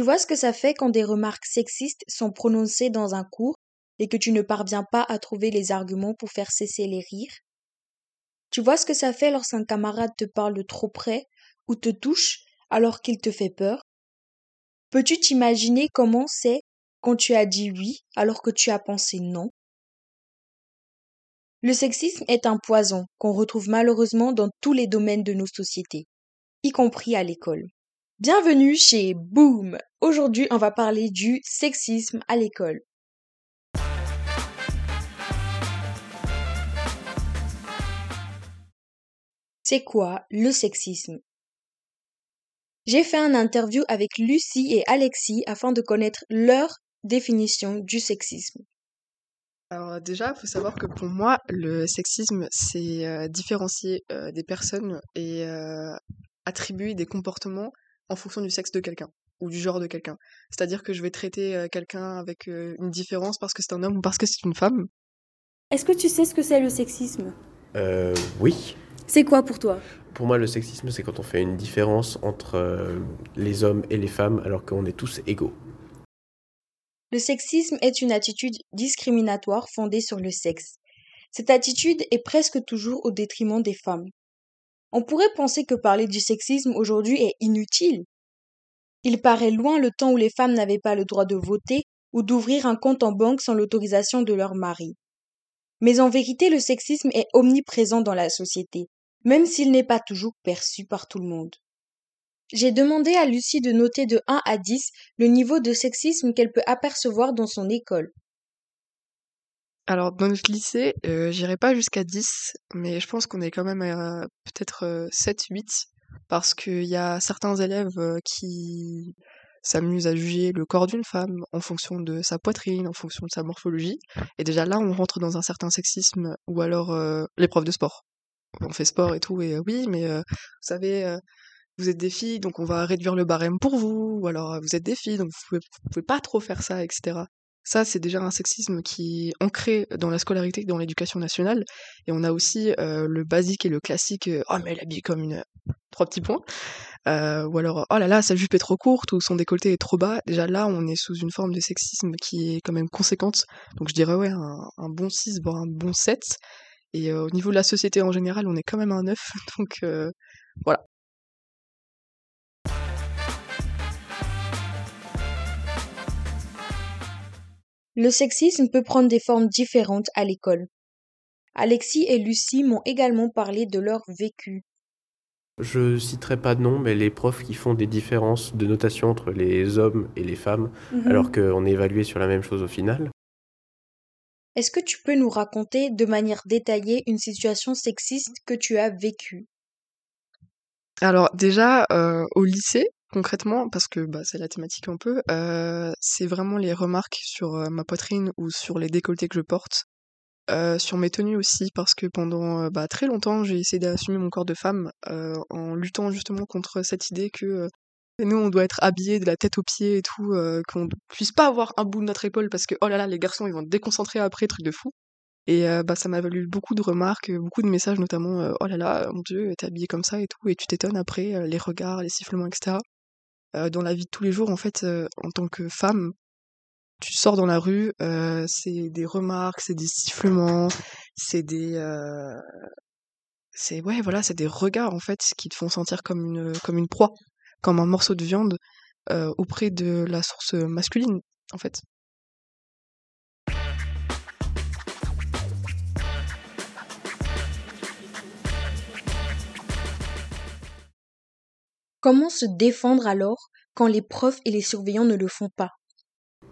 Tu vois ce que ça fait quand des remarques sexistes sont prononcées dans un cours et que tu ne parviens pas à trouver les arguments pour faire cesser les rires? Tu vois ce que ça fait lorsqu'un camarade te parle trop près ou te touche alors qu'il te fait peur? Peux-tu t'imaginer comment c'est quand tu as dit oui alors que tu as pensé non? Le sexisme est un poison qu'on retrouve malheureusement dans tous les domaines de nos sociétés, y compris à l'école. Bienvenue chez Boom. Aujourd'hui, on va parler du sexisme à l'école. C'est quoi le sexisme? J'ai fait un interview avec Lucie et Alexis afin de connaître leur définition du sexisme. Alors déjà, il faut savoir que pour moi, le sexisme, c'est euh, différencier euh, des personnes et euh, attribuer des comportements en fonction du sexe de quelqu'un ou du genre de quelqu'un. C'est-à-dire que je vais traiter euh, quelqu'un avec euh, une différence parce que c'est un homme ou parce que c'est une femme. Est-ce que tu sais ce que c'est le sexisme? Euh, oui. C'est quoi pour toi? Pour moi, le sexisme, c'est quand on fait une différence entre euh, les hommes et les femmes alors qu'on est tous égaux. Le sexisme est une attitude discriminatoire fondée sur le sexe. Cette attitude est presque toujours au détriment des femmes. On pourrait penser que parler du sexisme aujourd'hui est inutile. Il paraît loin le temps où les femmes n'avaient pas le droit de voter ou d'ouvrir un compte en banque sans l'autorisation de leur mari. Mais en vérité, le sexisme est omniprésent dans la société, même s'il n'est pas toujours perçu par tout le monde. J'ai demandé à Lucie de noter de 1 à 10 le niveau de sexisme qu'elle peut apercevoir dans son école. Alors dans notre lycée, euh, j'irai pas jusqu'à 10, mais je pense qu'on est quand même à peut-être euh, 7-8, parce qu'il y a certains élèves euh, qui s'amusent à juger le corps d'une femme en fonction de sa poitrine, en fonction de sa morphologie. Et déjà là, on rentre dans un certain sexisme, ou alors profs de sport. On fait sport et tout, et oui, mais vous savez, vous êtes des filles, donc on va réduire le barème pour vous, ou alors vous êtes des filles, donc vous pouvez, vous pouvez pas trop faire ça, etc. Ça, c'est déjà un sexisme qui est ancré dans la scolarité, dans l'éducation nationale. Et on a aussi euh, le basique et le classique euh, Oh, mais elle est habillée comme une. Trois petits points. Euh, ou alors Oh là là, sa jupe est trop courte ou son décolleté est trop bas. Déjà là, on est sous une forme de sexisme qui est quand même conséquente. Donc je dirais, ouais, un, un bon 6, voire un bon 7. Et euh, au niveau de la société en général, on est quand même un 9. Donc euh, voilà. Le sexisme peut prendre des formes différentes à l'école. Alexis et Lucie m'ont également parlé de leur vécu. Je citerai pas de nom, mais les profs qui font des différences de notation entre les hommes et les femmes, alors qu'on est évalué sur la même chose au final. Est-ce que tu peux nous raconter de manière détaillée une situation sexiste que tu as vécue? Alors déjà, euh, au lycée, concrètement, parce que bah, c'est la thématique un peu, euh, c'est vraiment les remarques sur euh, ma poitrine ou sur les décolletés que je porte, euh, sur mes tenues aussi, parce que pendant bah, très longtemps, j'ai essayé d'assumer mon corps de femme en luttant justement contre cette idée que nous, on doit être habillés de la tête aux pieds et tout, qu'on ne puisse pas avoir un bout de notre épaule parce que, oh là là, les garçons, ils vont déconcentrer après, truc de fou. Et bah, ça m'a valu beaucoup de remarques, beaucoup de messages, notamment Oh là là, mon Dieu, t'es habillée comme ça et tout, et tu t'étonnes après, les regards, les sifflements, etc. Euh, dans la vie de tous les jours, en fait, euh, en tant que femme, tu sors dans la rue, euh, c'est des remarques, c'est des sifflements, c'est des. euh, c'est ouais, voilà, c'est des regards en fait qui te font sentir comme une, comme une proie, comme un morceau de viande auprès de la source masculine, en fait. Comment se défendre alors quand les profs et les surveillants ne le font pas?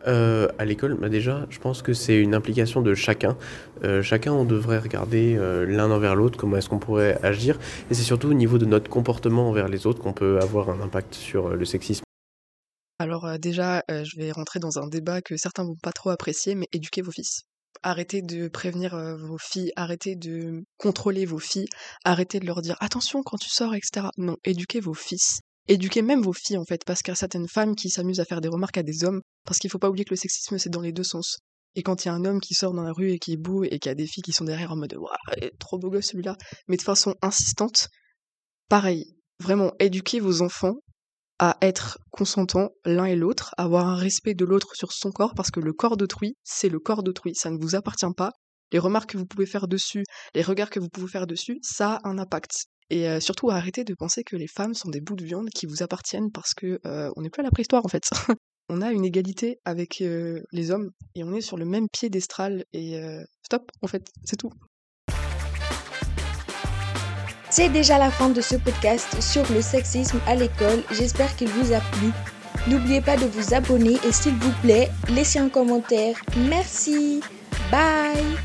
Euh, à l'école, bah déjà, je pense que c'est une implication de chacun. Euh, chacun, on devrait regarder euh, l'un envers l'autre, comment est-ce qu'on pourrait agir. Et c'est surtout au niveau de notre comportement envers les autres qu'on peut avoir un impact sur euh, le sexisme. Alors déjà, euh, je vais rentrer dans un débat que certains vont pas trop apprécier, mais éduquez vos fils. Arrêtez de prévenir euh, vos filles, arrêtez de contrôler vos filles, arrêtez de leur dire attention quand tu sors, etc. Non, éduquez vos fils. Éduquez même vos filles en fait, parce qu'il y a certaines femmes qui s'amusent à faire des remarques à des hommes, parce qu'il faut pas oublier que le sexisme c'est dans les deux sens. Et quand il y a un homme qui sort dans la rue et qui beau et qu'il y a des filles qui sont derrière en mode waouh, trop beau gosse celui-là, mais de façon insistante, pareil, vraiment éduquez vos enfants à être consentants l'un et l'autre, avoir un respect de l'autre sur son corps, parce que le corps d'autrui, c'est le corps d'autrui, ça ne vous appartient pas. Les remarques que vous pouvez faire dessus, les regards que vous pouvez faire dessus, ça a un impact. Et euh, surtout, arrêtez de penser que les femmes sont des bouts de viande qui vous appartiennent parce que euh, on n'est plus à la préhistoire en fait. on a une égalité avec euh, les hommes et on est sur le même piédestal et stop en fait, c'est tout. C'est déjà la fin de ce podcast sur le sexisme à l'école. J'espère qu'il vous a plu. N'oubliez pas de vous abonner et s'il vous plaît, laissez un commentaire. Merci. Bye